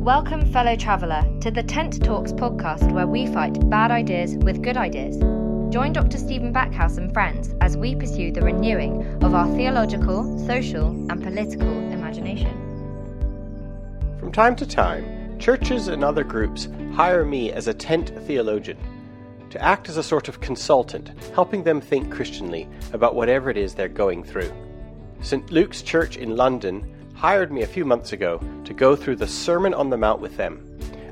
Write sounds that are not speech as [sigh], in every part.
Welcome, fellow traveller, to the Tent Talks podcast where we fight bad ideas with good ideas. Join Dr. Stephen Backhouse and friends as we pursue the renewing of our theological, social, and political imagination. From time to time, churches and other groups hire me as a tent theologian to act as a sort of consultant, helping them think Christianly about whatever it is they're going through. St. Luke's Church in London hired me a few months ago to go through the Sermon on the Mount with them,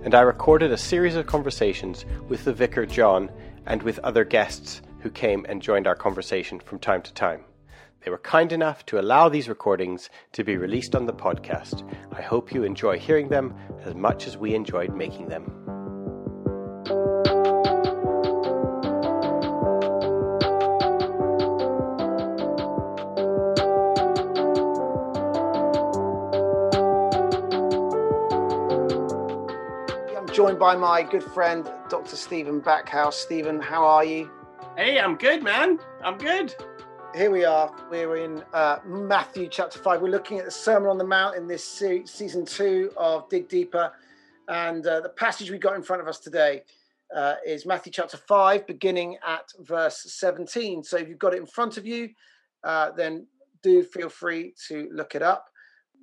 and I recorded a series of conversations with the vicar John and with other guests who came and joined our conversation from time to time. They were kind enough to allow these recordings to be released on the podcast. I hope you enjoy hearing them as much as we enjoyed making them. Joined by my good friend, Dr. Stephen Backhouse. Stephen, how are you? Hey, I'm good, man. I'm good. Here we are. We're in uh, Matthew chapter 5. We're looking at the Sermon on the Mount in this se- season two of Dig Deeper. And uh, the passage we got in front of us today uh, is Matthew chapter 5, beginning at verse 17. So if you've got it in front of you, uh, then do feel free to look it up.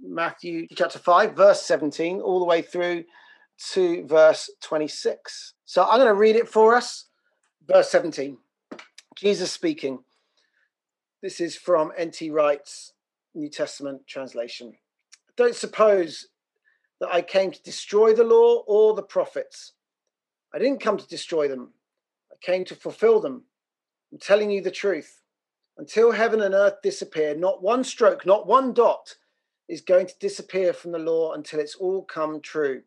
Matthew chapter 5, verse 17, all the way through to verse 26. So I'm going to read it for us. Verse 17. Jesus speaking. This is from N.T. Wright's New Testament translation. Don't suppose that I came to destroy the law or the prophets. I didn't come to destroy them, I came to fulfill them. I'm telling you the truth. Until heaven and earth disappear, not one stroke, not one dot is going to disappear from the law until it's all come true.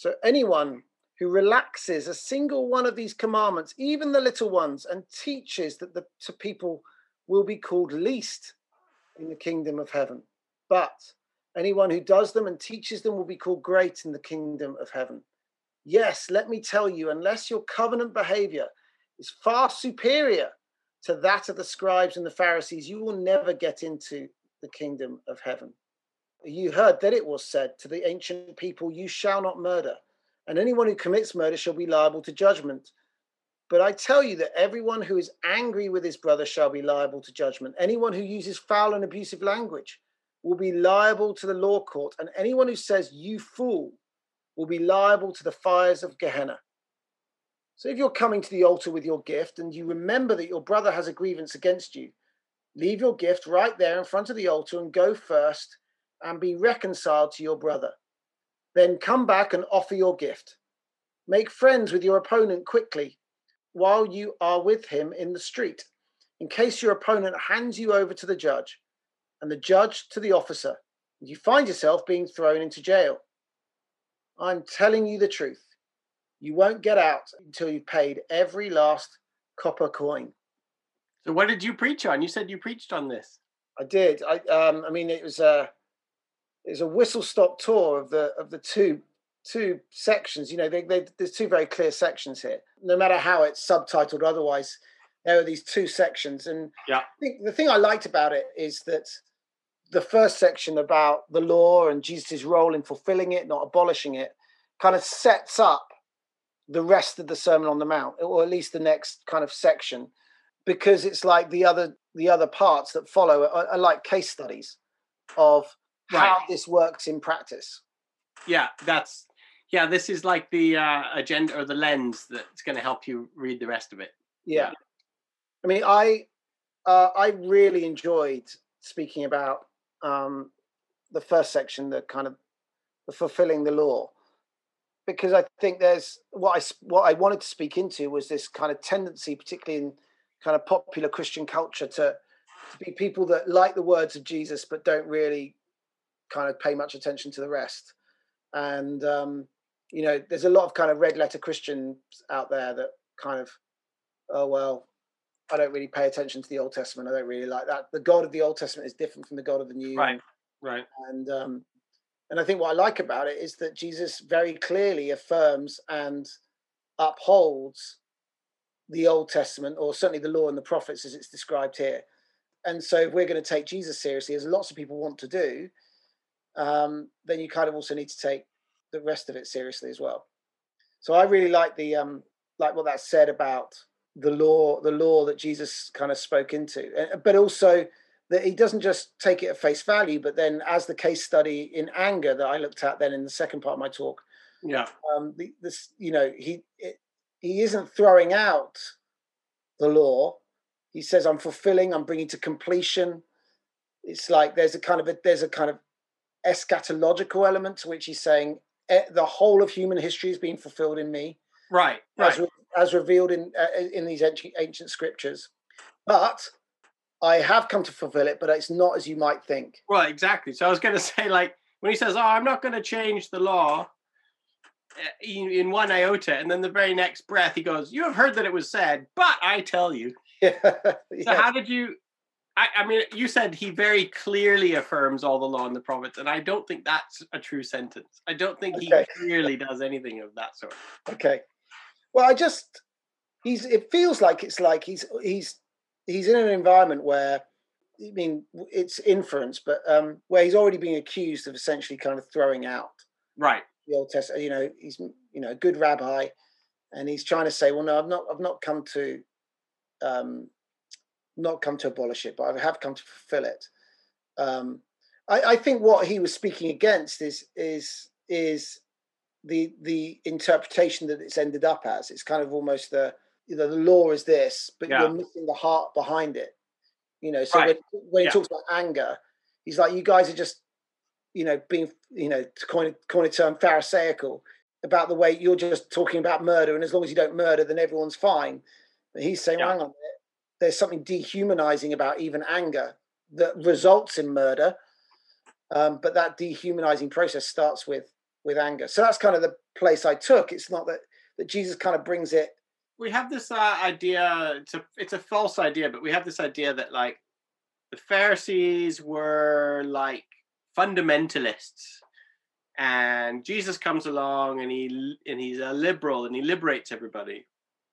So anyone who relaxes a single one of these commandments, even the little ones, and teaches that the to people will be called least in the kingdom of heaven. But anyone who does them and teaches them will be called great in the kingdom of heaven. Yes, let me tell you, unless your covenant behavior is far superior to that of the scribes and the Pharisees, you will never get into the kingdom of heaven. You heard that it was said to the ancient people, You shall not murder, and anyone who commits murder shall be liable to judgment. But I tell you that everyone who is angry with his brother shall be liable to judgment. Anyone who uses foul and abusive language will be liable to the law court, and anyone who says, You fool, will be liable to the fires of Gehenna. So if you're coming to the altar with your gift and you remember that your brother has a grievance against you, leave your gift right there in front of the altar and go first and be reconciled to your brother. Then come back and offer your gift. Make friends with your opponent quickly while you are with him in the street, in case your opponent hands you over to the judge and the judge to the officer, and you find yourself being thrown into jail. I'm telling you the truth. You won't get out until you've paid every last copper coin. So, what did you preach on? You said you preached on this. I did. I, um, I mean, it was uh, it's a whistle stop tour of the of the two two sections. You know, they, they, there's two very clear sections here. No matter how it's subtitled, otherwise, there are these two sections. And yeah, I think the thing I liked about it is that the first section about the law and Jesus' role in fulfilling it, not abolishing it, kind of sets up the rest of the Sermon on the Mount, or at least the next kind of section, because it's like the other the other parts that follow are, are like case studies of right. how this works in practice. Yeah, that's yeah. This is like the uh, agenda or the lens that's going to help you read the rest of it. Yeah, I mean, I uh, I really enjoyed speaking about um, the first section, the kind of the fulfilling the law, because I think there's what I what I wanted to speak into was this kind of tendency, particularly in kind of popular Christian culture, to to be people that like the words of Jesus but don't really kind of pay much attention to the rest. And um, you know, there's a lot of kind of red letter Christians out there that kind of, oh well, I don't really pay attention to the Old Testament. I don't really like that. The God of the Old Testament is different from the God of the New. Right. Right. And um, and I think what I like about it is that Jesus very clearly affirms and upholds the Old Testament, or certainly the law and the prophets as it's described here. And so, if we're going to take Jesus seriously, as lots of people want to do, um, then you kind of also need to take the rest of it seriously as well. So I really like the um like what that said about the law, the law that Jesus kind of spoke into, but also that he doesn't just take it at face value, but then as the case study in anger that I looked at then in the second part of my talk, yeah, um, the, this you know he it, he isn't throwing out the law. He says, "I'm fulfilling. I'm bringing to completion." It's like there's a kind of a there's a kind of eschatological element to which he's saying the whole of human history is being fulfilled in me, right? Right. As, as revealed in uh, in these ancient, ancient scriptures, but I have come to fulfill it, but it's not as you might think. Well, exactly. So I was going [laughs] to say, like, when he says, "Oh, I'm not going to change the law," in one iota, and then the very next breath he goes, "You have heard that it was said, but I tell you." [laughs] Yeah. So how did you? I, I, mean, you said he very clearly affirms all the law and the prophets, and I don't think that's a true sentence. I don't think okay. he clearly does anything of that sort. Okay. Well, I just he's. It feels like it's like he's he's he's in an environment where I mean it's inference, but um, where he's already being accused of essentially kind of throwing out right the Old Testament. You know, he's you know a good rabbi, and he's trying to say, well, no, I've not, I've not come to, um, not come to abolish it, but I have come to fulfill it. Um, I, I think what he was speaking against is is is the the interpretation that it's ended up as. It's kind of almost the you know, the law is this, but yeah. you're missing the heart behind it. You know, so right. when, when he yeah. talks about anger, he's like, you guys are just you know, being, you know, to coin, a, coin a term, pharisaical about the way you're just talking about murder, and as long as you don't murder, then everyone's fine. But he's saying, yeah. hang on, there's something dehumanizing about even anger that results in murder. Um, but that dehumanizing process starts with with anger. So that's kind of the place I took. It's not that that Jesus kind of brings it. We have this uh, idea. It's a it's a false idea, but we have this idea that like the Pharisees were like fundamentalists and jesus comes along and he and he's a liberal and he liberates everybody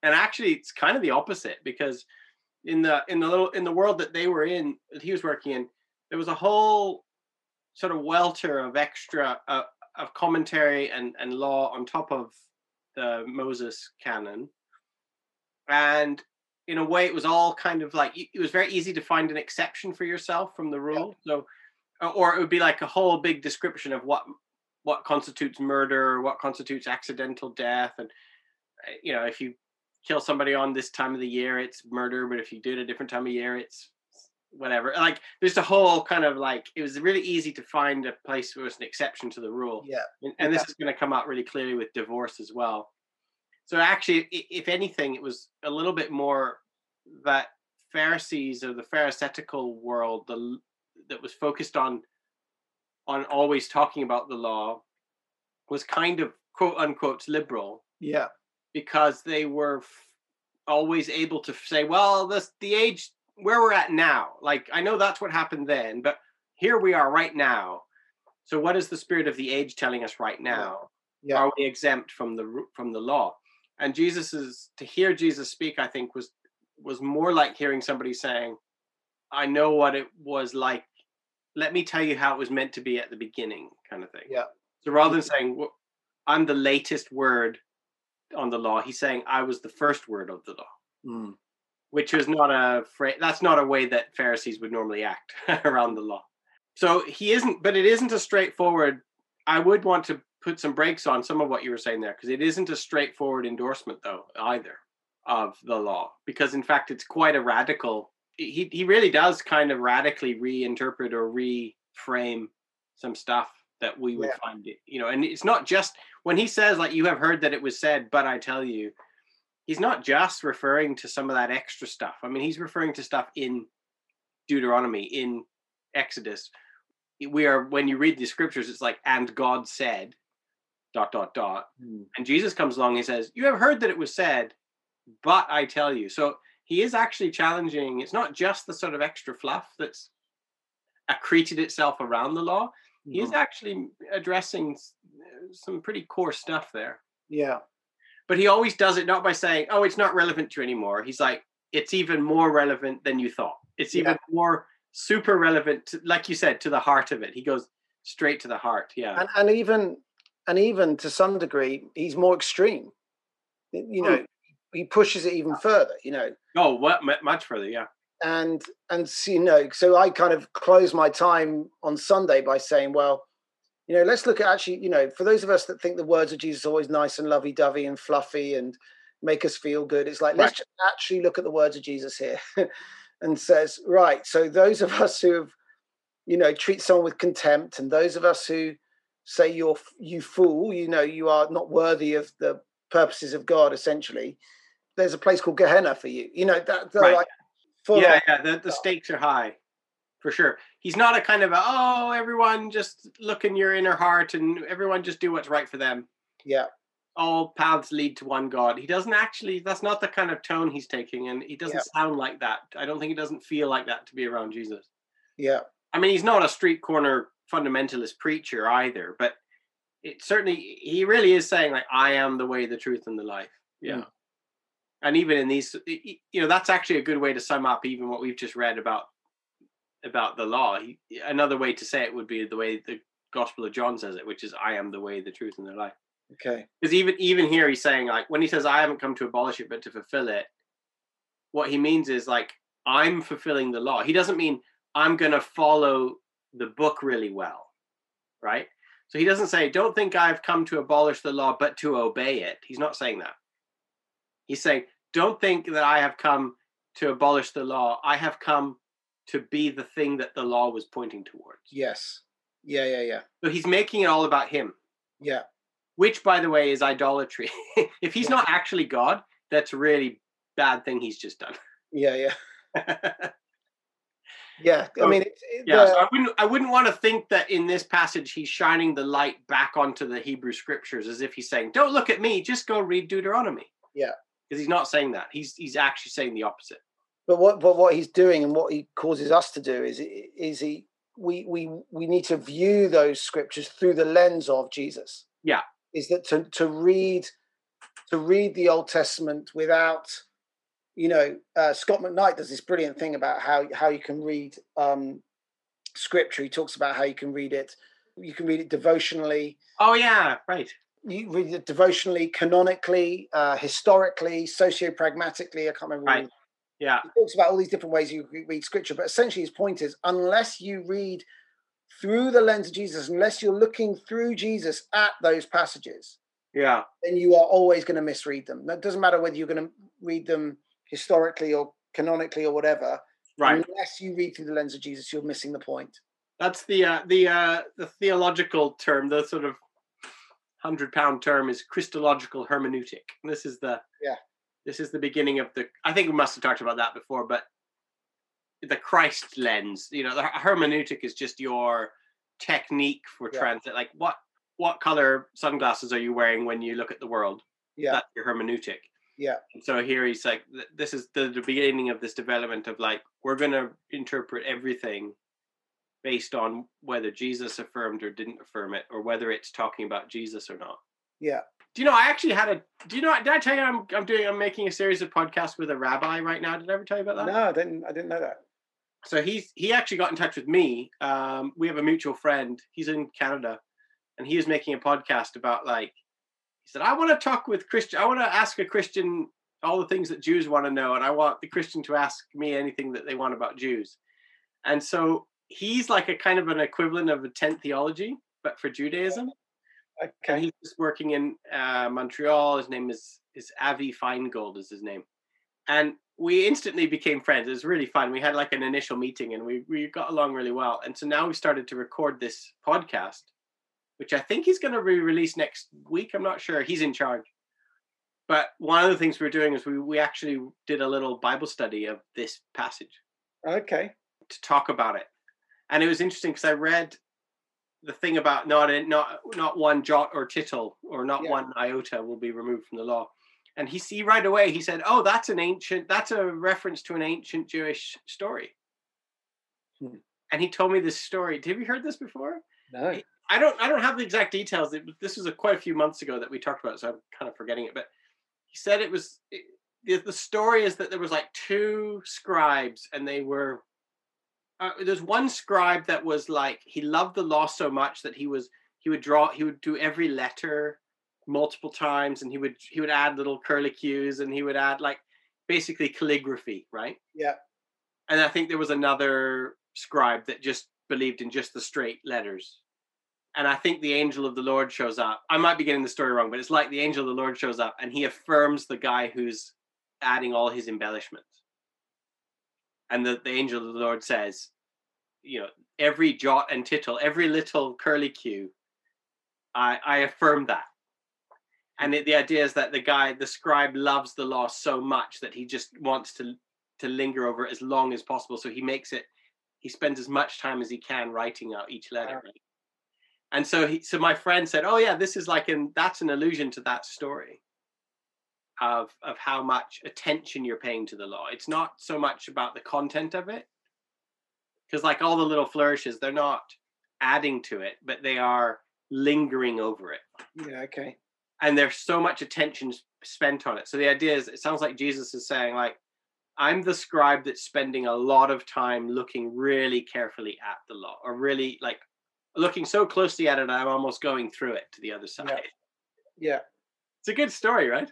and actually it's kind of the opposite because in the in the little in the world that they were in that he was working in there was a whole sort of welter of extra uh, of commentary and and law on top of the moses canon. And in a way it was all kind of like it was very easy to find an exception for yourself from the rule. Yeah. so or it would be like a whole big description of what what constitutes murder, what constitutes accidental death, and eh, you know if you kill somebody on this time of the year, it's murder, but if you do it a different time of year, it's whatever. Like there's a whole kind of like it was really easy to find a place where it's an exception to the rule. Yeah, and, and this is going to come out really clearly with divorce as well. So actually, if anything, it was a little bit more that Pharisees or the Pharisaical world, the that was focused on on always talking about the law was kind of quote unquote liberal. Yeah. Because they were f- always able to say, well, this the age where we're at now. Like I know that's what happened then, but here we are right now. So what is the spirit of the age telling us right now? Yeah. Are we exempt from the from the law? And Jesus is to hear Jesus speak, I think was was more like hearing somebody saying, I know what it was like let me tell you how it was meant to be at the beginning, kind of thing. Yeah. So rather than saying well, I'm the latest word on the law, he's saying I was the first word of the law, mm. which is not a phrase. That's not a way that Pharisees would normally act [laughs] around the law. So he isn't, but it isn't a straightforward. I would want to put some brakes on some of what you were saying there because it isn't a straightforward endorsement though either of the law because in fact it's quite a radical he he really does kind of radically reinterpret or reframe some stuff that we would yeah. find it, you know, and it's not just when he says like you have heard that it was said, but I tell you, he's not just referring to some of that extra stuff. I mean, he's referring to stuff in Deuteronomy, in Exodus. We are when you read the scriptures, it's like, and God said, dot dot dot, mm. and Jesus comes along. He says, "You have heard that it was said, but I tell you." So he is actually challenging. It's not just the sort of extra fluff that's accreted itself around the law. He is mm-hmm. actually addressing some pretty core stuff there. Yeah. But he always does it not by saying, "Oh, it's not relevant to you anymore." He's like, "It's even more relevant than you thought. It's even yeah. more super relevant, to, like you said, to the heart of it." He goes straight to the heart. Yeah. And and even and even to some degree, he's more extreme. You know, mm. he pushes it even further. You know. Oh, what much further? Yeah. And and so, you know, so I kind of close my time on Sunday by saying, well, you know, let's look at actually, you know, for those of us that think the words of Jesus are always nice and lovey dovey and fluffy and make us feel good, it's like right. let's actually look at the words of Jesus here, [laughs] and says, right. So those of us who have, you know, treat someone with contempt, and those of us who say you're you fool, you know, you are not worthy of the purposes of God. Essentially, there's a place called Gehenna for you. You know that right. like. Yeah, yeah. The, the stakes are high, for sure. He's not a kind of a, oh, everyone just look in your inner heart and everyone just do what's right for them. Yeah. All paths lead to one God. He doesn't actually. That's not the kind of tone he's taking, and he doesn't yeah. sound like that. I don't think he doesn't feel like that to be around Jesus. Yeah. I mean, he's not a street corner fundamentalist preacher either, but it certainly he really is saying like I am the way, the truth, and the life. Yeah. Mm. And even in these, you know, that's actually a good way to sum up even what we've just read about about the law. He, another way to say it would be the way the Gospel of John says it, which is I am the way, the truth, and the life. Okay. Because even even here he's saying like when he says I haven't come to abolish it but to fulfill it, what he means is like I'm fulfilling the law. He doesn't mean I'm going to follow the book really well, right? So he doesn't say, don't think I've come to abolish the law, but to obey it. He's not saying that. He's saying, don't think that I have come to abolish the law. I have come to be the thing that the law was pointing towards. Yes. Yeah, yeah, yeah. So he's making it all about him. Yeah. Which, by the way, is idolatry. [laughs] if he's yeah. not actually God, that's a really bad thing he's just done. Yeah, yeah. [laughs] Yeah, I mean, yeah. So I wouldn't, I wouldn't want to think that in this passage he's shining the light back onto the Hebrew scriptures as if he's saying, "Don't look at me, just go read Deuteronomy." Yeah, because he's not saying that. He's he's actually saying the opposite. But what but what he's doing and what he causes us to do is is he we we we need to view those scriptures through the lens of Jesus. Yeah, is that to to read to read the Old Testament without you know, uh, Scot McKnight does this brilliant thing about how how you can read um, scripture. He talks about how you can read it. You can read it devotionally. Oh yeah, right. You read it devotionally, canonically, uh, historically, socio-pragmatically. I can't remember. Right. Yeah. He talks about all these different ways you read scripture, but essentially his point is, unless you read through the lens of Jesus, unless you're looking through Jesus at those passages, yeah, then you are always going to misread them. It doesn't matter whether you're going to read them historically or canonically or whatever. Right. Unless you read through the lens of Jesus, you're missing the point. That's the uh, the uh, the theological term, the sort of hundred pound term is Christological hermeneutic. This is the yeah. This is the beginning of the. I think we must have talked about that before, but the Christ lens. You know, the hermeneutic is just your technique for yeah. transit. Like what what color sunglasses are you wearing when you look at the world? Yeah, that's your hermeneutic. Yeah. So here he's like, this is the, the beginning of this development of like, we're going to interpret everything based on whether Jesus affirmed or didn't affirm it, or whether it's talking about Jesus or not. Yeah. Do you know? I actually had a. Do you know? Did I tell you I'm I'm doing I'm making a series of podcasts with a rabbi right now? Did I ever tell you about that? No, I didn't. I didn't know that. So he's he actually got in touch with me. Um, we have a mutual friend. He's in Canada, and he is making a podcast about like he said, I want to talk with Christian. I want to ask a Christian all the things that Jews want to know, and I want the Christian to ask me anything that they want about Jews. And so he's like a kind of an equivalent of a tent theology, but for Judaism. Okay. And he's just working in uh, Montreal. His name is is Avi Feingold is his name, and we instantly became friends. It was really fun. We had like an initial meeting, and we we got along really well. And so now we started to record this podcast which I think he's going to be released next week. I'm not sure. He's in charge. But one of the things we're doing is we, we actually did a little Bible study of this passage. Okay. To talk about it. And it was interesting because I read the thing about not not not one jot or tittle or not yeah. one iota will be removed from the law. And he see right away he said, "Oh, that's an ancient that's a reference to an ancient Jewish story." Hmm. And he told me this story. Have you heard this before? No. I don't I don't have the exact details. This was a, quite a few months ago that we talked about, so I'm kind of forgetting it. But he said it was it, the story is that there was like two scribes, and they were uh, there's one scribe that was like he loved the law so much that he was he would draw he would do every letter multiple times and he would he would add little curlicues and he would add like basically calligraphy right? Yeah. and i think there was another scribe that just believed in just the straight letters. And i think the angel of the lord shows up. I might be getting the story wrong but it's like the angel of the lord shows up and he affirms the guy who's adding all his embellishments and the, the angel of the lord says you know every jot and tittle every little curly cue i i affirm that and it, the idea is that the guy the scribe loves the law so much that he just wants to to linger over it as long as possible so he makes it he spends as much time as he can writing out each letter Wow. right? and so he so my friend said oh yeah this is like an that's an allusion to that story of of how much attention you're paying to the law it's not so much about the content of it because like all the little flourishes they're not adding to it but they are lingering over it Yeah. Okay. and there's so much attention spent on it. So the idea is, it sounds like Jesus is saying, like, I'm the scribe that's spending a lot of time looking really carefully at the law, or really like looking so closely at it, I'm almost going through it to the other side. Yeah. Yeah. It's a good story, right?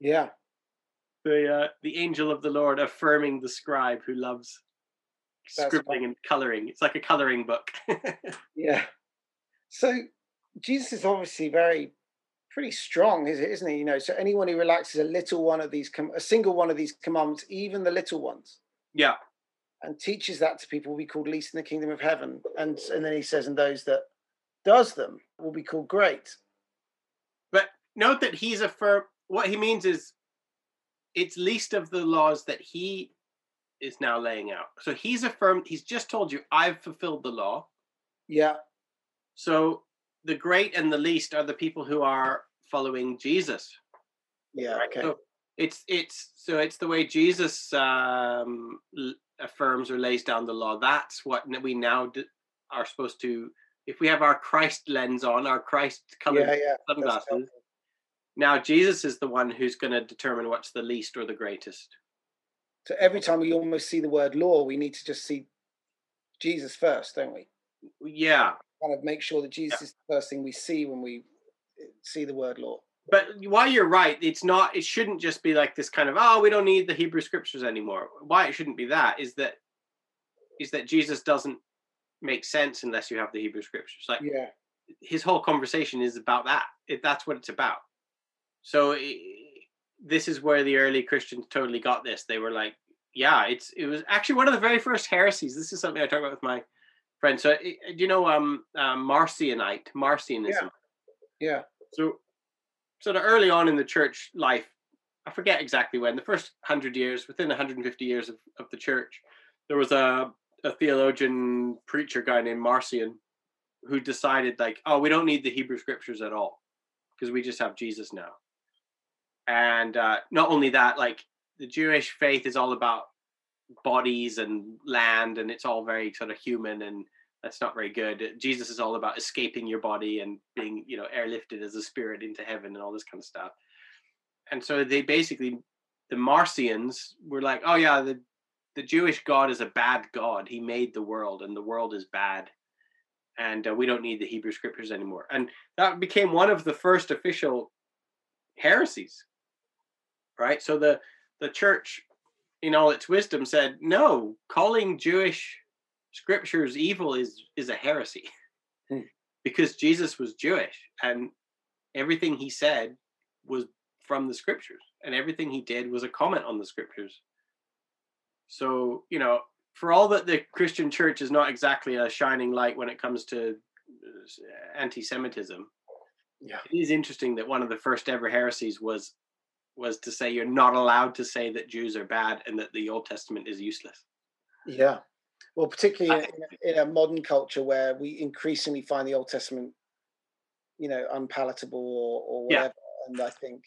Yeah. The uh, the angel of the Lord affirming the scribe who loves That's scribbling and coloring. It's like a coloring book. [laughs] Yeah. So Jesus is obviously very pretty strong, is it, isn't he? You know, so anyone who relaxes a little one of these, com- a single one of these commandments, even the little ones, yeah, and teaches that to people will be called least in the kingdom of heaven. And and then he says, and those that does them will be called great. But note that he's affirm. What he means is, it's least of the laws that he is now laying out. So he's affirmed. He's just told you, I've fulfilled the law. Yeah. So the great and the least are the people who are following Jesus. Yeah. Okay. So it's it's so it's the way Jesus um, affirms or lays down the law. That's what we now d- are supposed to. If we have our Christ lens on, our Christ colored yeah. Yeah. sunglasses. Now Jesus is the one who's going to determine what's the least or the greatest. So every time we almost see the word law, we need to just see Jesus first, don't we? Yeah, Kind of make sure that Jesus is the first thing we see when we uh, see the word law. but while you're right, it's not. It shouldn't just be like this kind of oh, we don't need the Hebrew scriptures anymore. Why it shouldn't be that is that is that Jesus doesn't make sense unless you have the Hebrew scriptures. Like Yeah. his whole conversation is about that. It, that's what it's about. So i this is where the early Christians totally got this. They were like, yeah, it's it was actually one of the very first heresies. This is something I talk about with my friends. So do you know um, um Marcionite, Marcionism? Yeah. So sort of early on in the church life, I forget exactly when, the first hundred years, within 150 years of, of the church, there was a, a theologian preacher guy named Marcion who decided like, oh, we don't need the Hebrew scriptures at all because we just have Jesus now. And uh, not only that, like the Jewish faith is all about bodies and land, and it's all very sort of human, and that's not very good. Jesus is all about escaping your body and being, you know, airlifted as a spirit into heaven and all this kind of stuff. And so they basically, the Marcians were like, oh yeah, the the Jewish God is a bad God. He made the world, and the world is bad, and uh, we don't need the Hebrew scriptures anymore. And that became one of the first official heresies, right? So the the church, in all its wisdom, said, no, calling Jewish scriptures evil is is a heresy, Hmm. because Jesus was Jewish, and everything he said was from the scriptures, and everything he did was a comment on the scriptures. So, you know, for all that the Christian church is not exactly a shining light when it comes to anti Semitism, Yeah. it is interesting that one of the first ever heresies was was to say you're not allowed to say that Jews are bad and that the Old Testament is useless. Yeah. Well, particularly in, in, in a modern culture where we increasingly find the Old Testament, you know, unpalatable or, or Yeah. whatever. And I think,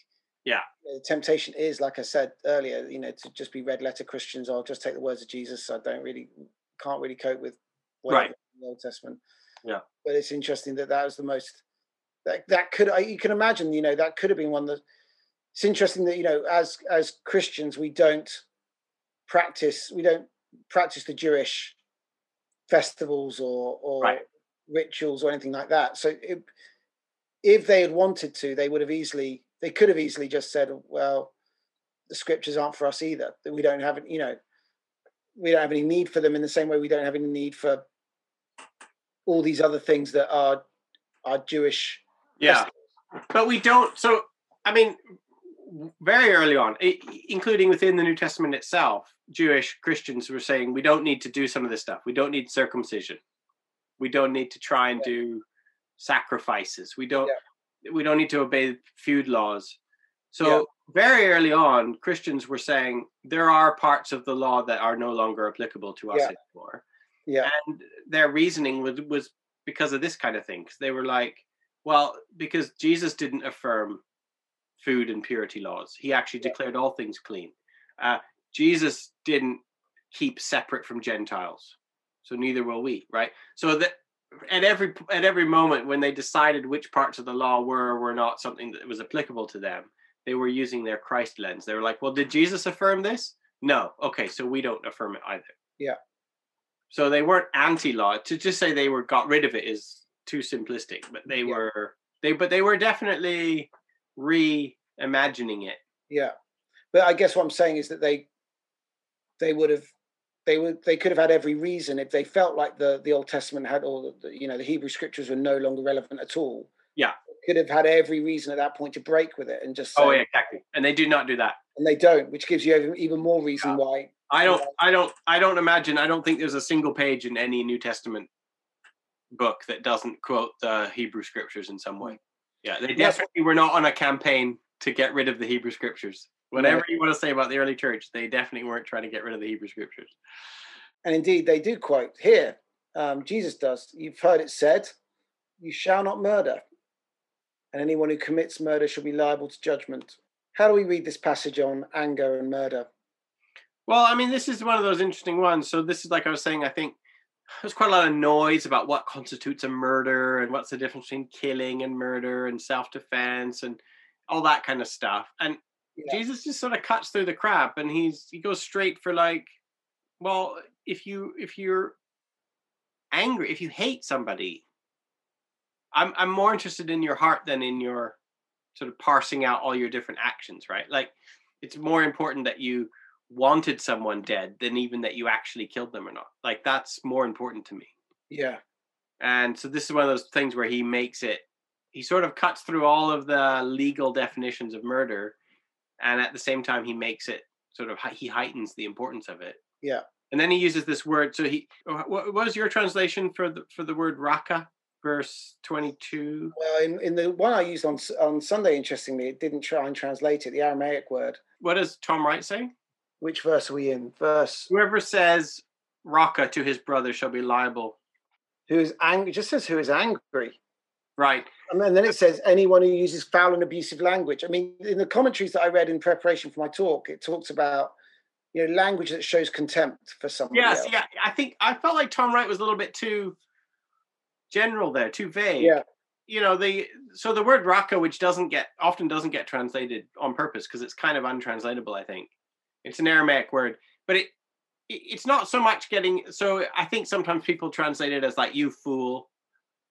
Yeah. the temptation is, like I said earlier, you know, to just be red letter Christians or I'll just take the words of Jesus. I don't really, can't really cope with Right. in the Old Testament. Yeah. But it's interesting that that was the most, that, that could, I- you can imagine, you know, that could have been one that, it's interesting that, you know, as, as Christians, we don't practice, we don't practice the Jewish festivals or or Right. rituals or anything like that. So it, if they had wanted to, they would have easily, they could have easily just said, well, the scriptures aren't for us either. That we don't have, you know, we don't have any need for them in the same way we don't have any need for all these other things that are are Jewish. Yeah, but we don't. So I mean, very early on, including within the New Testament itself, Jewish Christians were saying we don't need to do some of this stuff. We don't need circumcision. We don't need to try and yeah. do sacrifices. We don't. Yeah. We don't need to obey the feud laws. So yeah. very early on, Christians were saying there are parts of the law that are no longer applicable to us anymore. Yeah. And their reasoning was was because of this kind of thing. Because they were like, well, because Jesus didn't affirm food and purity laws. He actually declared all things clean. Uh, Jesus didn't keep separate from Gentiles, so neither will we, right? So that at every at every moment when they decided which parts of the law were or were not something that was applicable to them, they were using their Christ lens. They were like, "Well, did Jesus affirm this? No. Okay, so we don't affirm it either." Yeah. So they weren't anti-law. To just say they were got rid of it is too simplistic, but they yeah. were they but they were definitely reimagining it. Yeah, but I guess what I'm saying is that they they would have they would they could have had every reason if they felt like the the Old Testament had all the you know the Hebrew scriptures were no longer relevant at all. Yeah, could have had every reason at that point to break with it and just oh, say, oh yeah exactly and they do not do that and they don't which gives you even, even more reason yeah. why I don't I don't I don't imagine I don't think there's a single page in any New Testament book that doesn't quote the Hebrew scriptures in some way. Yeah, they definitely were not on a campaign to get rid of the Hebrew scriptures. Whatever you want to say about the early church, they definitely weren't trying to get rid of the Hebrew scriptures. And indeed, they do quote here. Um, Jesus does. You've heard it said, "You shall not murder, and anyone who commits murder shall be liable to judgment." How do we read this passage on anger and murder? Well, I mean, this is one of those interesting ones. So this is like I was saying. I think there's quite a lot of noise about what constitutes a murder and what's the difference between killing and murder and self-defense and all that kind of stuff. And yeah. Jesus just sort of cuts through the crap and he's he goes straight for like, well, if you if you're angry, if you hate somebody, I'm I'm more interested in your heart than in your sort of parsing out all your different actions, right? Like it's more important that you wanted someone dead than even that you actually killed them or not. Like that's more important to me. Yeah. And so this is one of those things where he makes it he sort of cuts through all of the legal definitions of murder and at the same time he makes it sort of he heightens the importance of it. Yeah. And then he uses this word so he what was your translation for the for the word raka? verse 22 well in, in the one i used on on sunday interestingly it didn't try and translate it the aramaic word what does tom wright say which verse are we in? Verse. Whoever says raka to his brother shall be liable. Who is angry? Just says who is angry. Right. And then it says anyone who uses foul and abusive language. I mean, in the commentaries that I read in preparation for my talk, it talks about you know language that shows contempt for someone. Yes, else. yeah. I think I felt like Tom Wright was a little bit too general there, too vague. Yeah. You know, the so the word raka, which doesn't get often doesn't get translated on purpose because it's kind of untranslatable, I think. It's an Aramaic word, but it it's not so much getting so i think sometimes people translate it as like you fool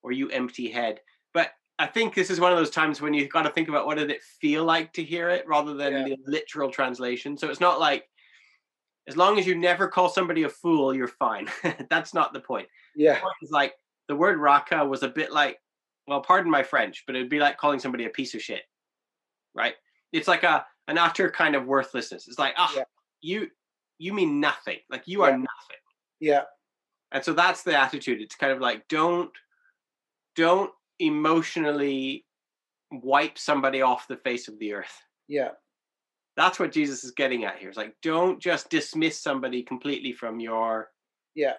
or you empty head but i think this is one of those times when you've got to think about what did it feel like to hear it rather than yeah. the literal translation so it's not like as long as you never call somebody a fool you're fine [laughs] that's not the point. Yeah. The point is like the word raka was a bit like well pardon my french but it'd be like calling somebody a piece of shit right? It's like a an utter kind of worthlessness. It's like, ah, oh, yeah. you you mean nothing. Like you yeah. are nothing. Yeah. And so that's the attitude. It's kind of like don't don't emotionally wipe somebody off the face of the earth. Yeah. That's what Jesus is getting at here. It's like don't just dismiss somebody completely from your yeah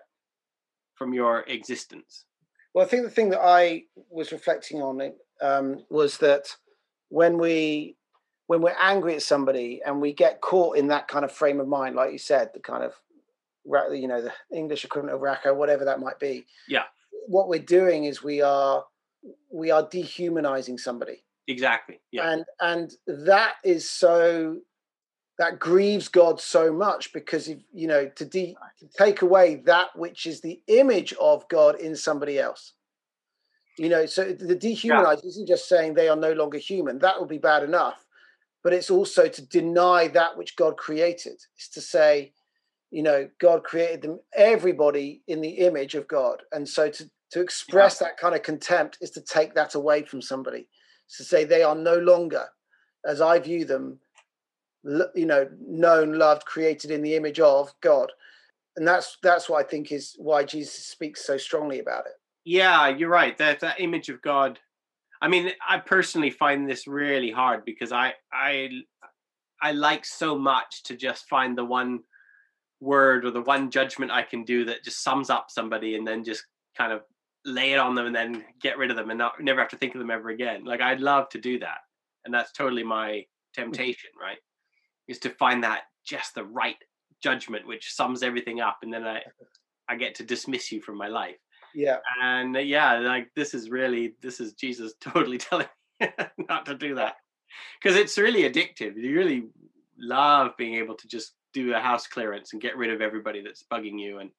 from your existence. Well, I think the thing that I was reflecting on um, was that when we when we're angry at somebody and we get caught in that kind of frame of mind, like you said, the kind of you know the English equivalent of raka, whatever that might be. Yeah. What we're doing is we are we are dehumanizing somebody. Exactly. Yeah. And and that is so that grieves God so much because if you know to, de- to take away that which is the image of God in somebody else. You know, so the dehumanize isn't just saying they are no longer human. That would be bad enough. But it's also to deny that which God created. It's to say, you know, God created them, everybody in the image of God. And so to, to express yeah. that kind of contempt is to take that away from somebody. It's to say they are no longer, as I view them, you know, known, loved, created in the image of God. And that's that's what I think is why Jesus speaks so strongly about it. Yeah, you're right. That that image of God. I mean, I personally find this really hard because I I I like so much to just find the one word or the one judgment I can do that just sums up somebody and then just kind of lay it on them and then get rid of them and not never have to think of them ever again. Like I'd love to do that. And that's totally my mm. temptation, right? Is to find that just the right judgment which sums everything up and then I [laughs] I get to dismiss you from my life. Yeah. And uh, yeah, like this is really this is Jesus [laughs] totally telling me [laughs] not to do that. Cuz it's really addictive. You really love being able to just do a house clearance and get rid of everybody that's bugging you and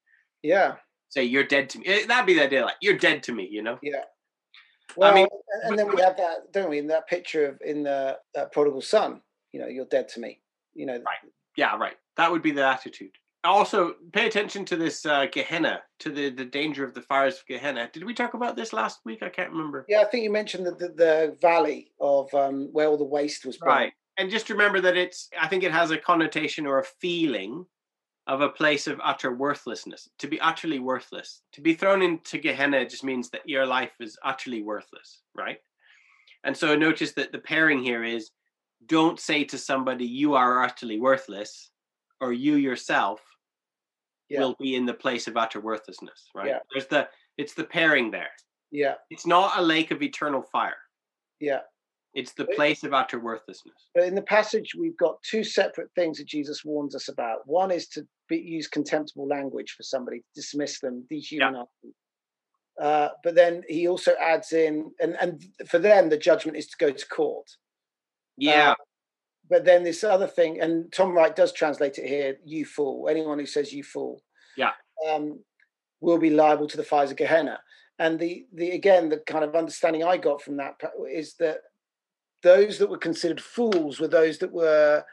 yeah say you're dead to me eh, that'd be the idea like you're dead to me you know yeah well, I mean, and then we have that, don't we? In that picture of in the prodigal son, you know, you're dead to me. You know, right? Yeah, right. That would be the attitude. Also, pay attention to this uh, Gehenna, to the the danger of the fires of Gehenna. Did we talk about this last week? I can't remember. Yeah, I think you mentioned the the, the valley of um, where all the waste was. Burned. Right and just remember that it's i think it has a connotation or a feeling of a place of utter worthlessness to be utterly worthless to be thrown into gehenna just means that your life is utterly worthless right and so notice that the pairing here is don't say to somebody you are utterly worthless or you yourself yeah. will be in the place of utter worthlessness right yeah. there's the it's the pairing there yeah it's not a lake of eternal fire yeah it's the place of utter worthlessness. But in the passage, we've got two separate things that Jesus warns us about. One is to be, use contemptible language for somebody, dismiss them, dehumanize yeah. them. Uh, but then he also adds in, and, and for them, the judgment is to go to court. Yeah. Uh, but then this other thing, and Tom Wright does translate it here, you fool. Anyone who says you fool. Yeah. Um, will be liable to the fires of Gehenna. And the, the again, the kind of understanding I got from that is that those that were considered fools were those that were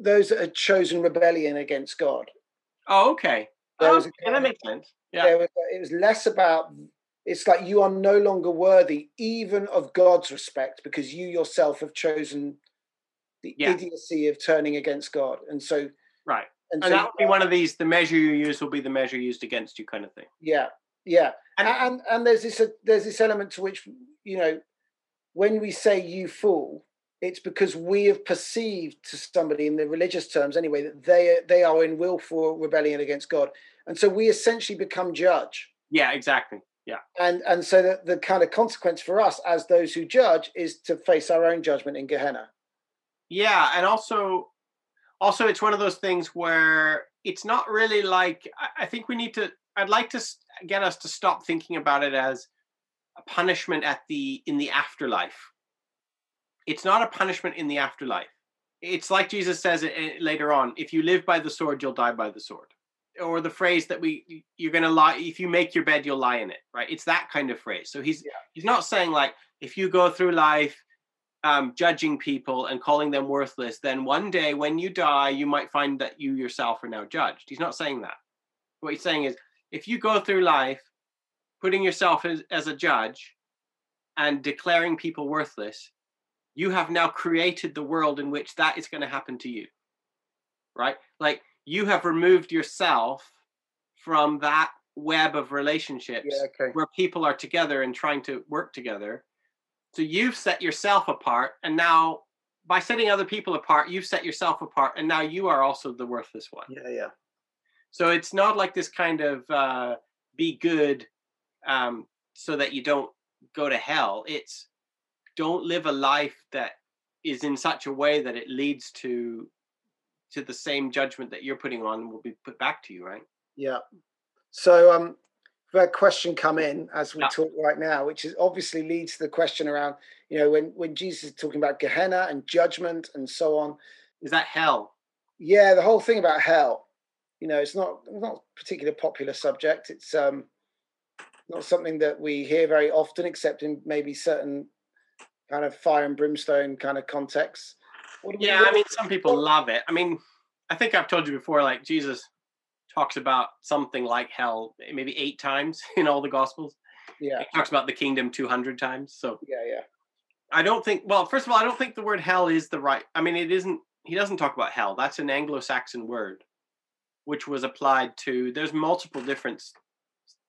those that had chosen rebellion against God. Oh, okay. Oh, yeah, that makes sense. Yeah. Was, it was less about. It's like you are no longer worthy, even of God's respect, because you yourself have chosen the yeah. idiocy of turning against God, and so right. And, and so, that would be one of these. The measure you use will be the measure used against you, kind of thing. Yeah, yeah. And and, and there's this uh, there's this element to which you know when we say you fool, it's because we have perceived to somebody in the religious terms anyway that they they are in willful rebellion against God, and so we essentially become judge. Yeah, exactly. Yeah, and and so the, the kind of consequence for us as those who judge is to face our own judgment in Gehenna. Yeah, and also, also it's one of those things where it's not really like I think we need to. I'd like to get us to stop thinking about it as a punishment at the in the afterlife. It's not a punishment in the afterlife. It's like Jesus says it eh, later on: "If you live by the sword, you'll die by the sword." Or the phrase that we you're going to lie if you make your bed, you'll lie in it. Right? It's that kind of phrase. So he's yeah. he's not saying like if you go through life um, judging people and calling them worthless, then one day when you die, you might find that you yourself are now judged. He's not saying that. What he's saying is if you go through life putting yourself as, as a judge and declaring people worthless, you have now created the world in which that is going to happen to you. Right? Like you have removed yourself from that web of relationships yeah, okay. where people are together and trying to work together. So you've set yourself apart, and now by setting other people apart, you've set yourself apart, and now you are also the worthless one. Yeah, yeah. So it's not like this kind of uh, be good um, so that you don't go to hell. It's don't live a life that is in such a way that it leads to to the same judgment that you're putting on will be put back to you, right? Yeah. So um a question come in as we yeah. talk right now, which is obviously leads to the question around, you know, when when Jesus is talking about Gehenna and judgment and so on. Is that hell? Yeah, the whole thing about hell. You know, it's not not a particularly popular subject. It's um not something that we hear very often, except in maybe certain kind of fire and brimstone kind of contexts. Yeah, I mean, some people love it. I mean, I think I've told you before, like Jesus talks about something like hell maybe eight times [laughs] in all the Gospels. Yeah. He talks about the kingdom 200 times. So, yeah, yeah. I don't think, well, first of all, I don't think the word hell is the right, I mean, it isn't, he doesn't talk about hell. That's an Anglo Saxon word, which was applied to, there's multiple different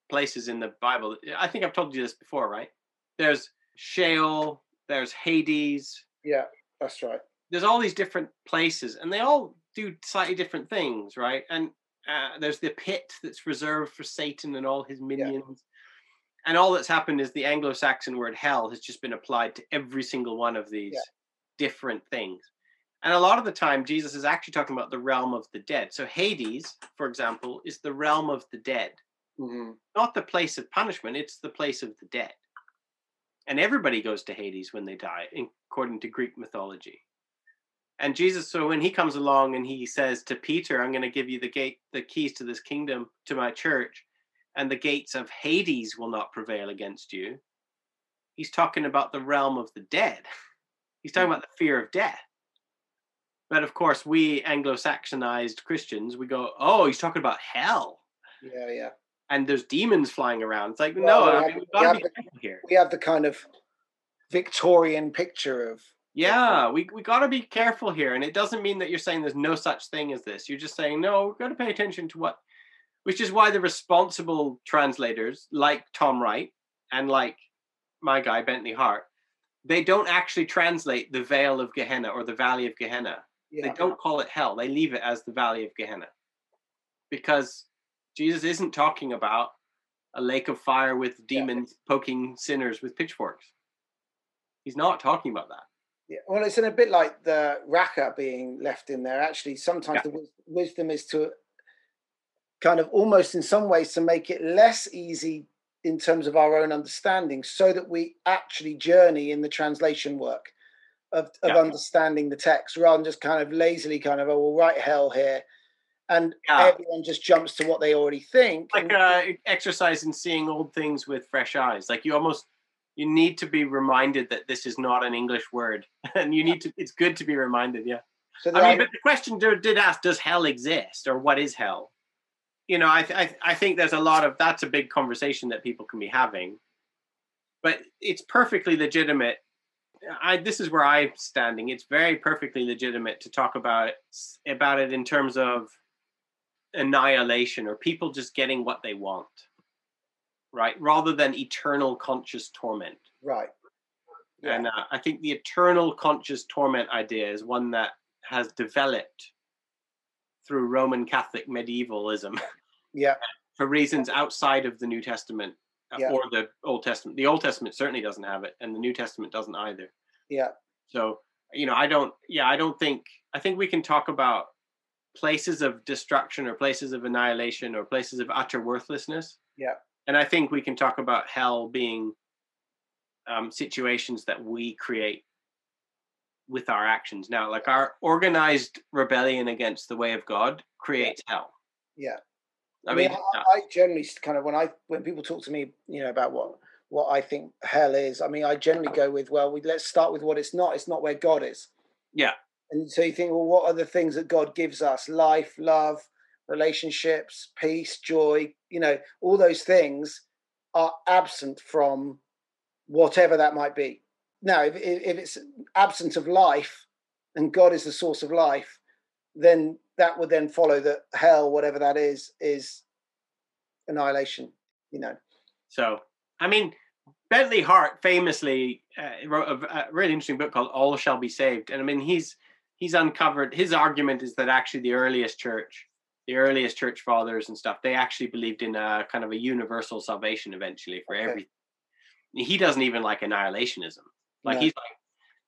places in the Bible. I think I've told you this before, right? There's Sheol, there's Hades. Yeah, that's right. There's all these different places, and they all do slightly different things, right? And uh, there's the pit that's reserved for Satan and all his minions. Yeah. And all that's happened is the Anglo Saxon word hell has just been applied to every single one of these yeah. different things. And a lot of the time, Jesus is actually talking about the realm of the dead. So, Hades, for example, is the realm of the dead, mm-hmm. not the place of punishment, it's the place of the dead. And everybody goes to Hades when they die, according to Greek mythology. And Jesus, so when he comes along and he says to Peter, I'm going to give you the gate, the keys to this kingdom, to my church, and the gates of Hades will not prevail against you. He's talking about the realm of the dead. [laughs] He's talking mm. about the fear of death. But of course, we Anglo Saxonized Christians, we go, oh, he's talking about hell. Yeah, yeah. And there's demons flying around. It's like, well, no, we I mean, we've got to be the, here. We have the kind of Victorian picture of yeah, we we got to be careful here, and it doesn't mean that you're saying there's no such thing as this. You're just saying no. We've got to pay attention to what, which is why the responsible translators like Tom Wright and like my guy Bentley Hart, they don't actually translate the Vale of Gehenna or the Valley of Gehenna. Yeah. They don't call it hell. They leave it as the Valley of Gehenna, because Jesus isn't talking about a lake of fire with demons yeah. poking sinners with pitchforks. He's not talking about that. Yeah, well, it's in a bit like the raka being left in there. Actually, sometimes yeah. the wisdom is to kind of almost in some ways to make it less easy in terms of our own understanding so that we actually journey in the translation work of, of yeah. understanding the text rather than just kind of lazily kind of, oh, we'll write hell here. And yeah. everyone just jumps to what they already think. Like uh, exercise in seeing old things with fresh eyes. Like you almost you need to be reminded that this is not an English word, [laughs] and you need to. It's good to be reminded. Yeah. So I mean, but the question did ask: Does hell exist, or what is hell? You know, I, I I think there's a lot of that's a big conversation that people can be having, but it's perfectly legitimate. I this is where I'm standing. It's very perfectly legitimate to talk about it about it in terms of annihilation or people just getting what they want right? Rather than eternal conscious torment. Right. Yeah. And uh, I think the eternal conscious torment idea is one that has developed through Roman Catholic medievalism. [laughs] Yeah. for reasons outside of the New Testament uh, yeah. or the Old Testament. The Old Testament certainly doesn't have it, and the New Testament doesn't either. Yeah. So, you know, I don't, yeah, I don't think, I think we can talk about places of destruction or places of annihilation or places of utter worthlessness. Yeah and I think we can talk about hell being um, situations that we create with our actions. Now, like our organized rebellion against the way of God creates yeah. hell. Yeah. I, mean, I, I, generally kind of when I when people talk to me, you know, about what what I think hell is. I mean, I generally go with well, we let's start with what it's not. It's not where God is. Yeah. And so you think, well, what are the things that God gives us? Life, love, relationships, peace, joy, you know, all those things are absent from whatever that might be. Now, if, if it's absent of life and God is the source of life, then that would then follow that hell, whatever that is, is annihilation, you know. So, I mean, Bentley Hart famously uh, wrote a, a really interesting book called All Shall Be Saved. And I mean, he's he's uncovered his argument is that actually the earliest church the earliest church fathers and stuff, they actually believed in a kind of a universal salvation eventually for okay. everything. He doesn't even like annihilationism. Like he's like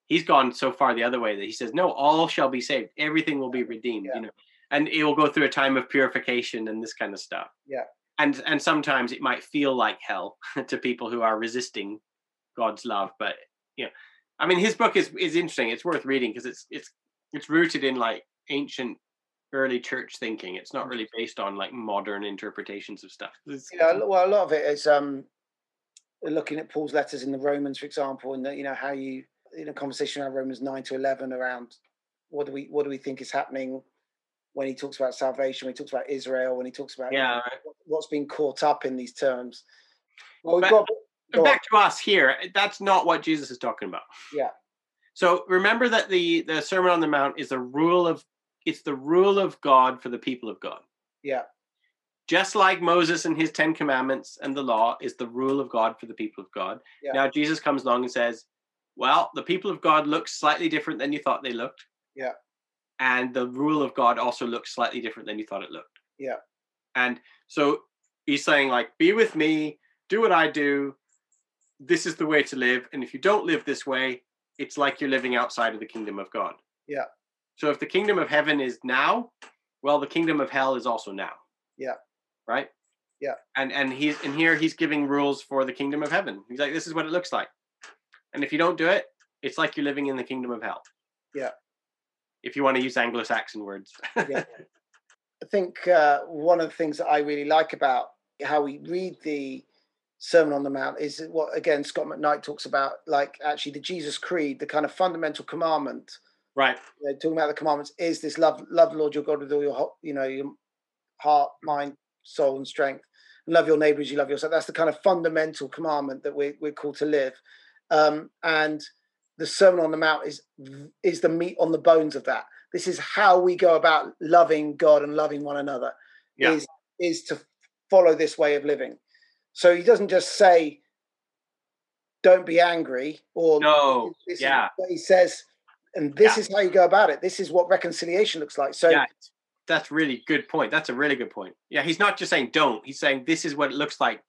he's gone so far the other way that he says, No, all shall be saved. Everything will be redeemed, yeah. you know. And it will go through a time of purification and this kind of stuff. Yeah. And and sometimes it might feel like hell [laughs] to people who are resisting God's love. But you know, I mean his book is is interesting. It's worth reading because it's it's it's rooted in like ancient early church thinking. It's not really based on like modern interpretations of stuff. It's, yeah, well, a lot of it is um looking at Paul's letters in the Romans, for example, and you know how you in a conversation around Romans nine to eleven around what do we what do we think is happening when he talks about salvation, when he talks about Israel, when he talks about yeah, you know, right. what's being caught up in these terms. Well, we've But- got, But go on. back to us here. That's not what Jesus is talking about. Yeah. So remember that the the Sermon on the Mount is a rule of it's the rule of God for the people of God. yeah, Just like Moses and his Ten Commandments and the law is the rule of God for the people of God. Yeah. Now Jesus comes along and says, "Well, the people of God look slightly different than you thought they looked." Yeah. And the rule of God also looks slightly different than you thought it looked. Yeah. And so he's saying, like, be with me, do what I do. This is the way to live. And if you don't live this way, it's like you're living outside of the kingdom of God. Yeah. So if the kingdom of heaven is now, well, the kingdom of hell is also now. Yeah. Right? Yeah. And and he's and here he's giving rules for the kingdom of heaven. He's like, this is what it looks like. And if you don't do it, it's like you're living in the kingdom of hell. Yeah. If you want to use Anglo-Saxon words. Yeah. [laughs] I think uh, one of the things that I really like about how we read the Sermon on the Mount is what again Scot McKnight talks about, like actually the Jesus Creed, the kind of fundamental commandment. Right. You know, talking about the commandments is this love, love the Lord your God with all your, you know, your heart, mind, soul, and strength, love your neighbors, you love yourself. That's the kind of fundamental commandment that we're we're called to live. Um, and the Sermon on the Mount is is the meat on the bones of that. This is how we go about loving God and loving one another. Yeah. Is is to follow this way of living. So he doesn't just say, "Don't be angry," or No. Yeah. he says, and this Yeah. is how you go about it. This is what reconciliation looks like. So yeah. That's really good point. That's a really good point. Yeah, he's not just saying don't. He's saying this is what it looks like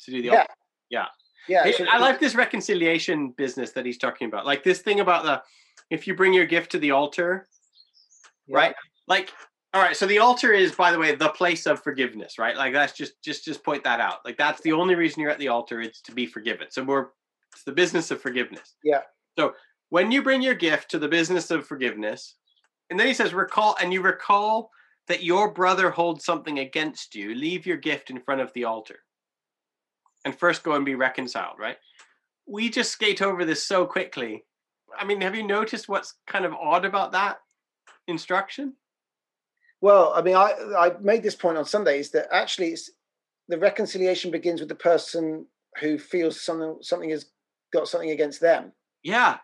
to do the Yeah. opposite. yeah, Hey, so I like this reconciliation business that he's talking about. Like this thing about the if you bring your gift to the altar, yeah, right? Like all right, so the altar is by the way the place of forgiveness, right? Like that's just just just point that out. Like that's the only reason you're at the altar it's to be forgiven. So we're it's the business of forgiveness. Yeah. So when you bring your gift to the business of forgiveness, and then he says recall and you recall that your brother holds something against you, leave your gift in front of the altar. And first go and be reconciled, right? We just skate over this so quickly. I mean, have you noticed what's kind of odd about that instruction? Well, I mean, I I made this point on Sunday is that actually it's the reconciliation begins with the person who feels something something has got something against them. Yeah.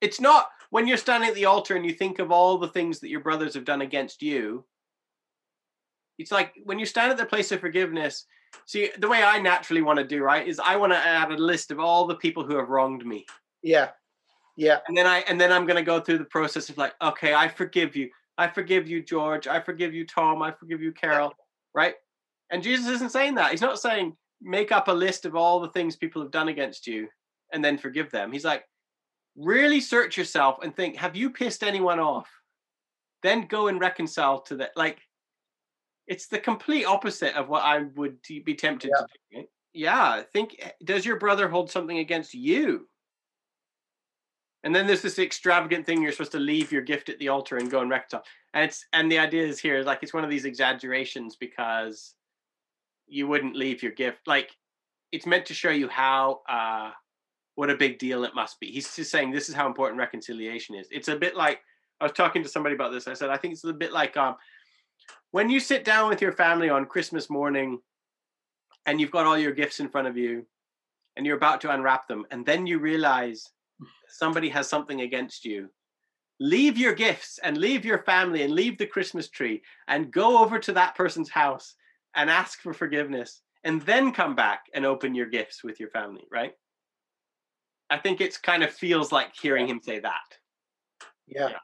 It's not when you're standing at the altar and you think of all the things that your brothers have done against you. It's like when you stand at the place of forgiveness, see, the way I naturally want to do, right, is I want to add a list of all the people who have wronged me. Yeah, yeah, And then I and then I'm gonna go through the process of like, okay, I forgive you. I forgive you, George. I forgive you, Tom. I forgive you, Carol. Right? And Jesus isn't saying that. He's not saying make up a list of all the things people have done against you and then forgive them. He's like, really search yourself and think, have you pissed anyone off? Then go and reconcile to that. Like, it's the complete opposite of what I would be tempted Yeah. to do. right? Yeah. Think, eh, does your brother hold something against you? And then there's this extravagant thing you're supposed to leave your gift at the altar and go and reconcile. And it's and the idea is here like it's one of these exaggerations because you wouldn't leave your gift. Like it's meant to show you how uh what a big deal it must be. He's just saying this is how important reconciliation is. It's a bit like I was talking to somebody about this. I said I think it's a bit like um when you sit down with your family on Christmas morning and you've got all your gifts in front of you and you're about to unwrap them and then you realize somebody has something against you leave your gifts and leave your family and leave the christmas tree and go over to that person's house and ask for forgiveness and then come back and open your gifts with your family right i think it's kind of feels like hearing him say that yeah. Yeah.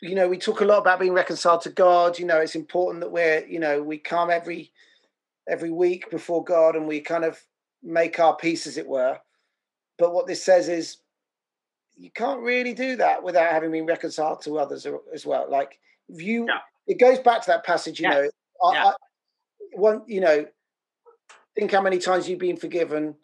You know, we talk a lot about being reconciled to God. You know, it's important that we're, you know, we come every every week before God and we kind of make our peace, as it were. But what this says is you can't really do that without having been reconciled to others as well. Like if you, Yeah. it goes back to that passage. You Yeah. know, I, Yeah. I, one, you know, think how many times you've been forgiven.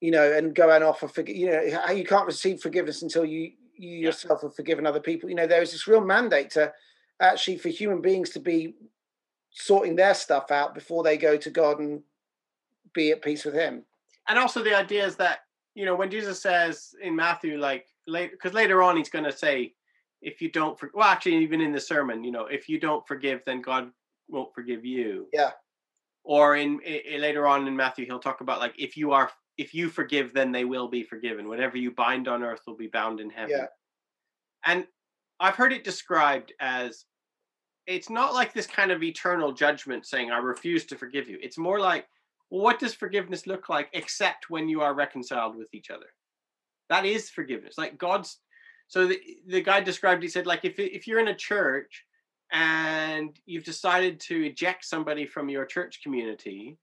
You know, and go and offer forg You know, how you can't receive forgiveness until you you Yeah. yourself have forgiven other people. You know, there is this real mandate to actually for human beings to be sorting their stuff out before they go to God and be at peace with Him. and also the idea is that you know when Jesus says in Matthew, like later, because later on he's going to say, if you don't, for, well, actually, even in the sermon, you know, if you don't forgive, then God won't forgive you. Yeah. Or in, in later on in Matthew, he'll talk about like if you are if you forgive, then they will be forgiven. Whatever you bind on earth will be bound in heaven. Yeah. And I've heard it described as it's not like this kind of eternal judgment saying, I refuse to forgive you. It's more like, well, what does forgiveness look like except when you are reconciled with each other? That is forgiveness. Like God's. So the, the guy described, he said, like, if, if you're in a church and you've decided to eject somebody from your church community,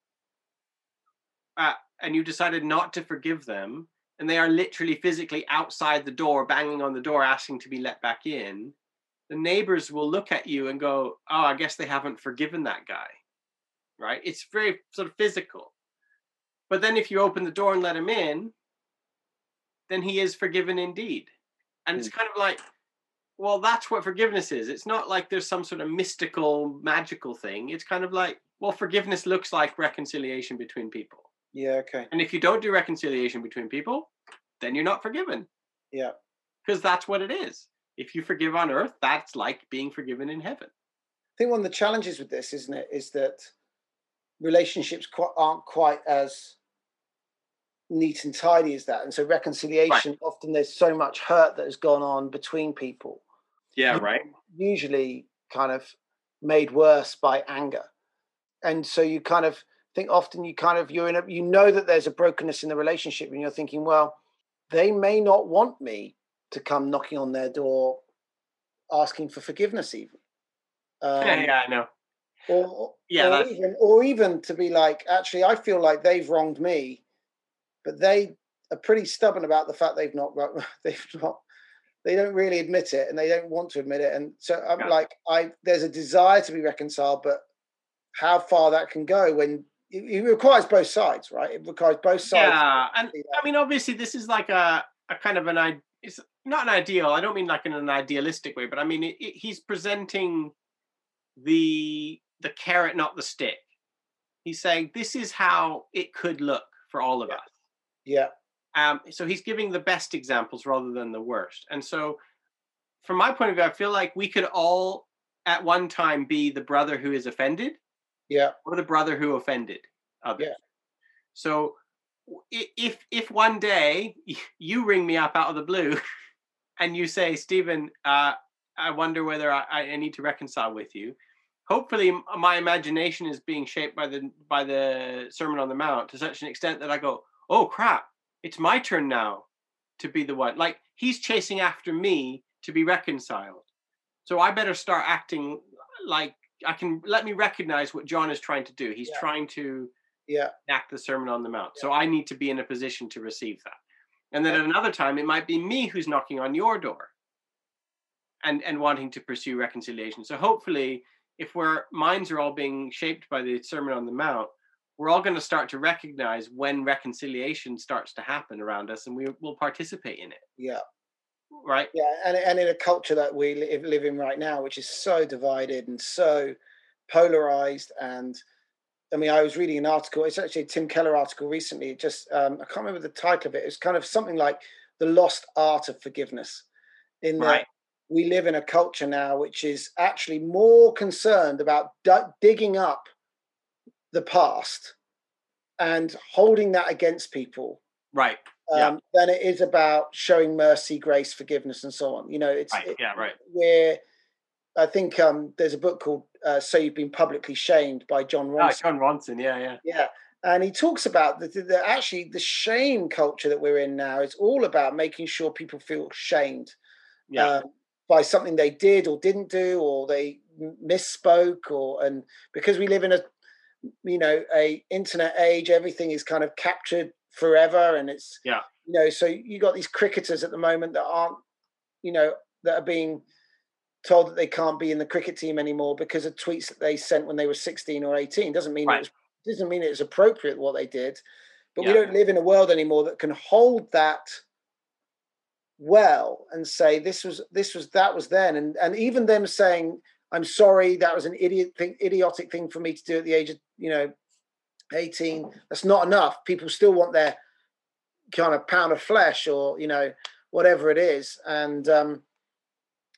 uh, and you decided not to forgive them, and they are literally physically outside the door, banging on the door, asking to be let back in, the neighbors will look at you and go, Oh, I guess they haven't forgiven that guy. Right? It's very sort of physical. But then if you open the door and let him in, then he is forgiven indeed. And it's hmm. kind of like, well, that's what forgiveness is. It's not like there's some sort of mystical, magical thing. It's kind of like, well, forgiveness looks like reconciliation between people. Yeah, okay. And if you don't do reconciliation between people, then you're not forgiven. Yeah. Because that's what it is. If you forgive on earth, that's like being forgiven in heaven. I think one of the challenges with this, isn't it, is that relationships quite, aren't quite as neat and tidy as that. And so reconciliation, right. often there's so much hurt that has gone on between people. Yeah, right. Usually kind of made worse by anger. And so you kind of think often you kind of you're in a you know that there's a brokenness in the relationship and you're thinking well they may not want me to come knocking on their door asking for forgiveness even. Um, yeah, yeah i know. or yeah or even, or even to be like actually i feel like they've wronged me but they are pretty stubborn about the fact they've not [laughs] they've not they don't really admit it and they don't want to admit it. And so i'm yeah. like i there's a desire to be reconciled but how far that can go when it requires both sides, right? It requires both sides. Yeah, and I mean, obviously, this is like a, a kind of an it's not an ideal. I don't mean like in an idealistic way, but I mean it, it, he's presenting the the carrot, not the stick. He's saying this is how it could look for all of yeah. us. Yeah. Um. So he's giving the best examples rather than the worst, and so from my point of view, I feel like we could all at one time be the brother who is offended yeah. Or the brother who offended others. Yeah. So if if one day you ring me up out of the blue [laughs] and you say, Stephen, uh, I wonder whether I, I need to reconcile with you. Hopefully, my imagination is being shaped by the by the Sermon on the Mount to such an extent that I go, "Oh crap! It's my turn now to be the one." Like he's chasing after me to be reconciled, so I better start acting like I can let me recognize what John is trying to do. He's yeah. trying to yeah enact the Sermon on the Mount. Yeah. So I need to be in a position to receive that. And then at another time, it might be me who's knocking on your door and and wanting to pursue reconciliation. So hopefully, if our minds are all being shaped by the Sermon on the Mount, we're all going to start to recognize when reconciliation starts to happen around us, and we will participate in it. Yeah, right? Yeah, and and in a culture that we live, live in right now, which is so divided and so polarized, and I mean, I was reading an article. It's actually a Tim Keller article recently. It just um, I can't remember the title of it. It's kind of something like the lost art of forgiveness. In that right. we live in a culture now which is actually more concerned about d- digging up the past and holding that against people. Right um, yeah. than it is about showing mercy, grace, forgiveness, and so on. You know, it's right. It, yeah, right. Where I think um, there's a book called uh, "So You've Been Publicly Shamed" by Jon ah, Ronson. Oh, Jon Ronson, yeah, yeah, yeah. And he talks about the, the, the, actually the shame culture that we're in now. It's all about making sure people feel shamed yeah. uh, by something they did or didn't do, or they misspoke, or and because we live in a you know a internet age, everything is kind of captured forever and it's yeah you know so you got these cricketers at the moment that aren't you know that are being told that they can't be in the cricket team anymore because of tweets that they sent when they were 16 or 18 doesn't mean right. it was, doesn't mean it's appropriate what they did but yeah. we don't live in a world anymore that can hold that well and say this was this was that was then and and even them saying i'm sorry that was an idiot thing idiotic thing for me to do at the age of you know 18. That's not enough. People still want their kind of pound of flesh or, you know, whatever it is. And um,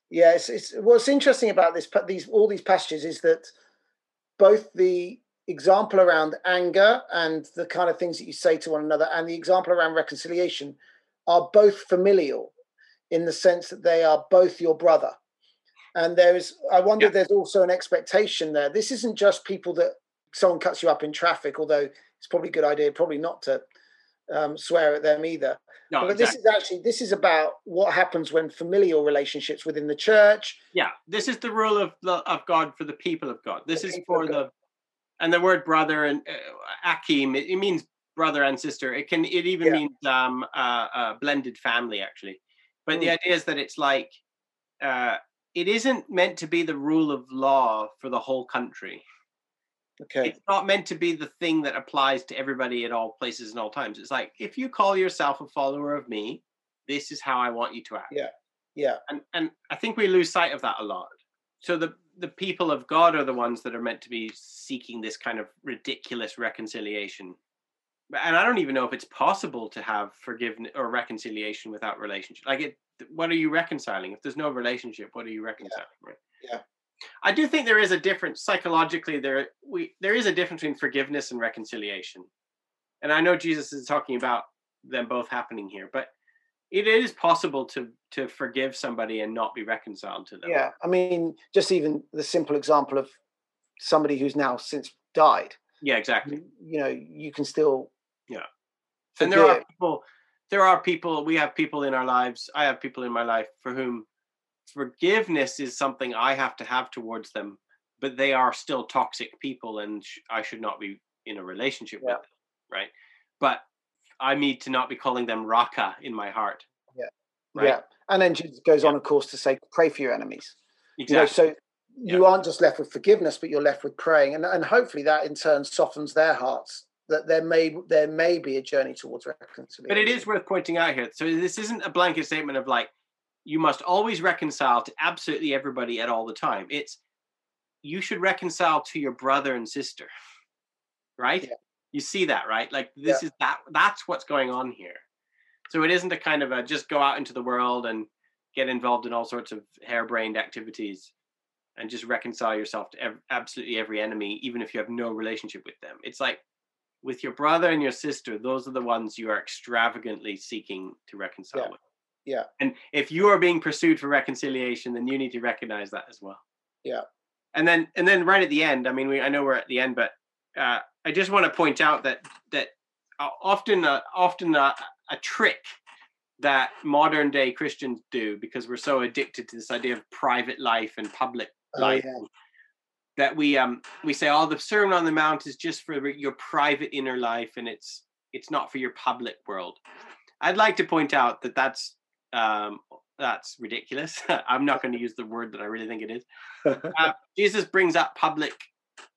yeah, it's, it's what's interesting about this, these all these passages is that both the example around anger and the kind of things that you say to one another and the example around reconciliation are both familial in the sense that they are both your brother and there's i wonder yeah. there's also an expectation there this isn't just people that someone cuts you up in traffic although it's probably a good idea probably not to um, swear at them either no, but exactly. this is actually this is about what happens when familial relationships within the church yeah this is the rule of of god for the people of god this the is for the and the word brother and uh, akim it, it, means brother and sister it can it even yeah. means um uh, uh, blended family actually but mm. the idea is that it's like uh it isn't meant to be the rule of law for the whole country okay it's not meant to be the thing that applies to everybody at all places and all times it's like if you call yourself a follower of me this is how i want you to act yeah yeah and and i think we lose sight of that a lot so the the people of God are the ones that are meant to be seeking this kind of ridiculous reconciliation. And I don't even know if it's possible to have forgiveness or reconciliation without relationship. Like it what are you reconciling? If there's no relationship, what are you reconciling? Yeah. Right? yeah. I do think there is a difference psychologically there we there is a difference between forgiveness and reconciliation. And I know Jesus is talking about them both happening here, but it is possible to to forgive somebody and not be reconciled to them. Yeah, I mean, just even the simple example of somebody who's now since died. Yeah, exactly. You, know, you can still. Yeah, forgive. and there are people. There are people. We have people in our lives. I have people in my life for whom forgiveness is something I have to have towards them, but they are still toxic people, and sh- I should not be in a relationship yeah. with them. Right, but I need to not be calling them raka in my heart. Yeah. Right? Yeah. And then Jesus goes yeah. on, of course, to say, pray for your enemies. Exactly. You know, so you yeah. aren't just left with forgiveness, but you're left with praying. And, and hopefully that in turn softens their hearts that there may there may be a journey towards reconciliation. But it is worth pointing out here. So this isn't a blanket statement of like you must always reconcile to absolutely everybody at all the time. It's you should reconcile to your brother and sister. [laughs] Right? Yeah you see that right like this yeah. is that that's what's going on here so it isn't a kind of a just go out into the world and get involved in all sorts of harebrained activities and just reconcile yourself to ev- absolutely every enemy even if you have no relationship with them it's like with your brother and your sister those are the ones you are extravagantly seeking to reconcile yeah. with yeah. And if you are being pursued for reconciliation then you need to recognize that as well. Yeah. And then and then right at the end i mean we i know we're at the end but uh, I just want to point out that that uh, often uh, often uh, a trick that modern day Christians do because we're so addicted to this idea of private life and public oh, life yeah. that we um we say oh the sermon on the mount is just for your private inner life and it's it's not for your public world. I'd like to point out that that's um that's ridiculous [laughs] i'm not going to use the word that i really think it is [laughs] uh, jesus brings up public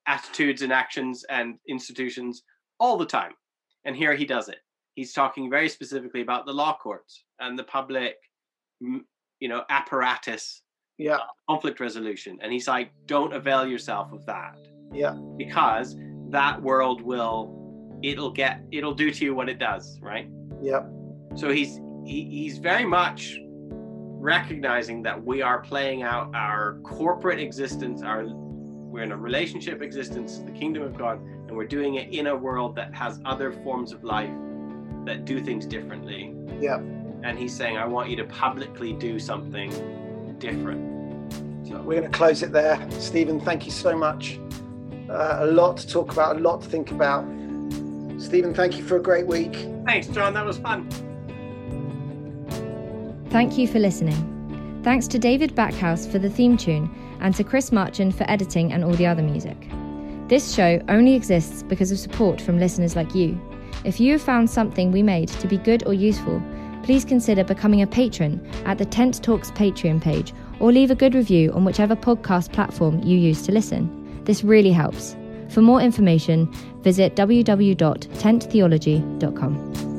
attitudes and actions and institutions all the time. And here he does it. He's talking very specifically about the law courts and the public, you know, apparatus, yeah, conflict resolution. And he's like, don't avail yourself of that, yeah, because that world will, it'll get, it'll do to you what it does, right? Yeah. So he's he, he's very much recognizing that we are playing out our corporate existence, our we're in a relationship existence, the kingdom of God, and we're doing it in a world that has other forms of life that do things differently. Yeah. And he's saying, I want you to publicly do something different. So we're going to close it there. Stephen, thank you so much. Uh, a lot to talk about, a lot to think about. Stephen, thank you for a great week. Thanks, John. That was fun. Thank you for listening. Thanks to David Backhouse for the theme tune and to Chris Marchand for editing and all the other music. This show only exists because of support from listeners like you. If you have found something we made to be good or useful, please consider becoming a patron at the Tent Talks Patreon page or leave a good review on whichever podcast platform you use to listen. This really helps. For more information, visit www.tenttheology.com.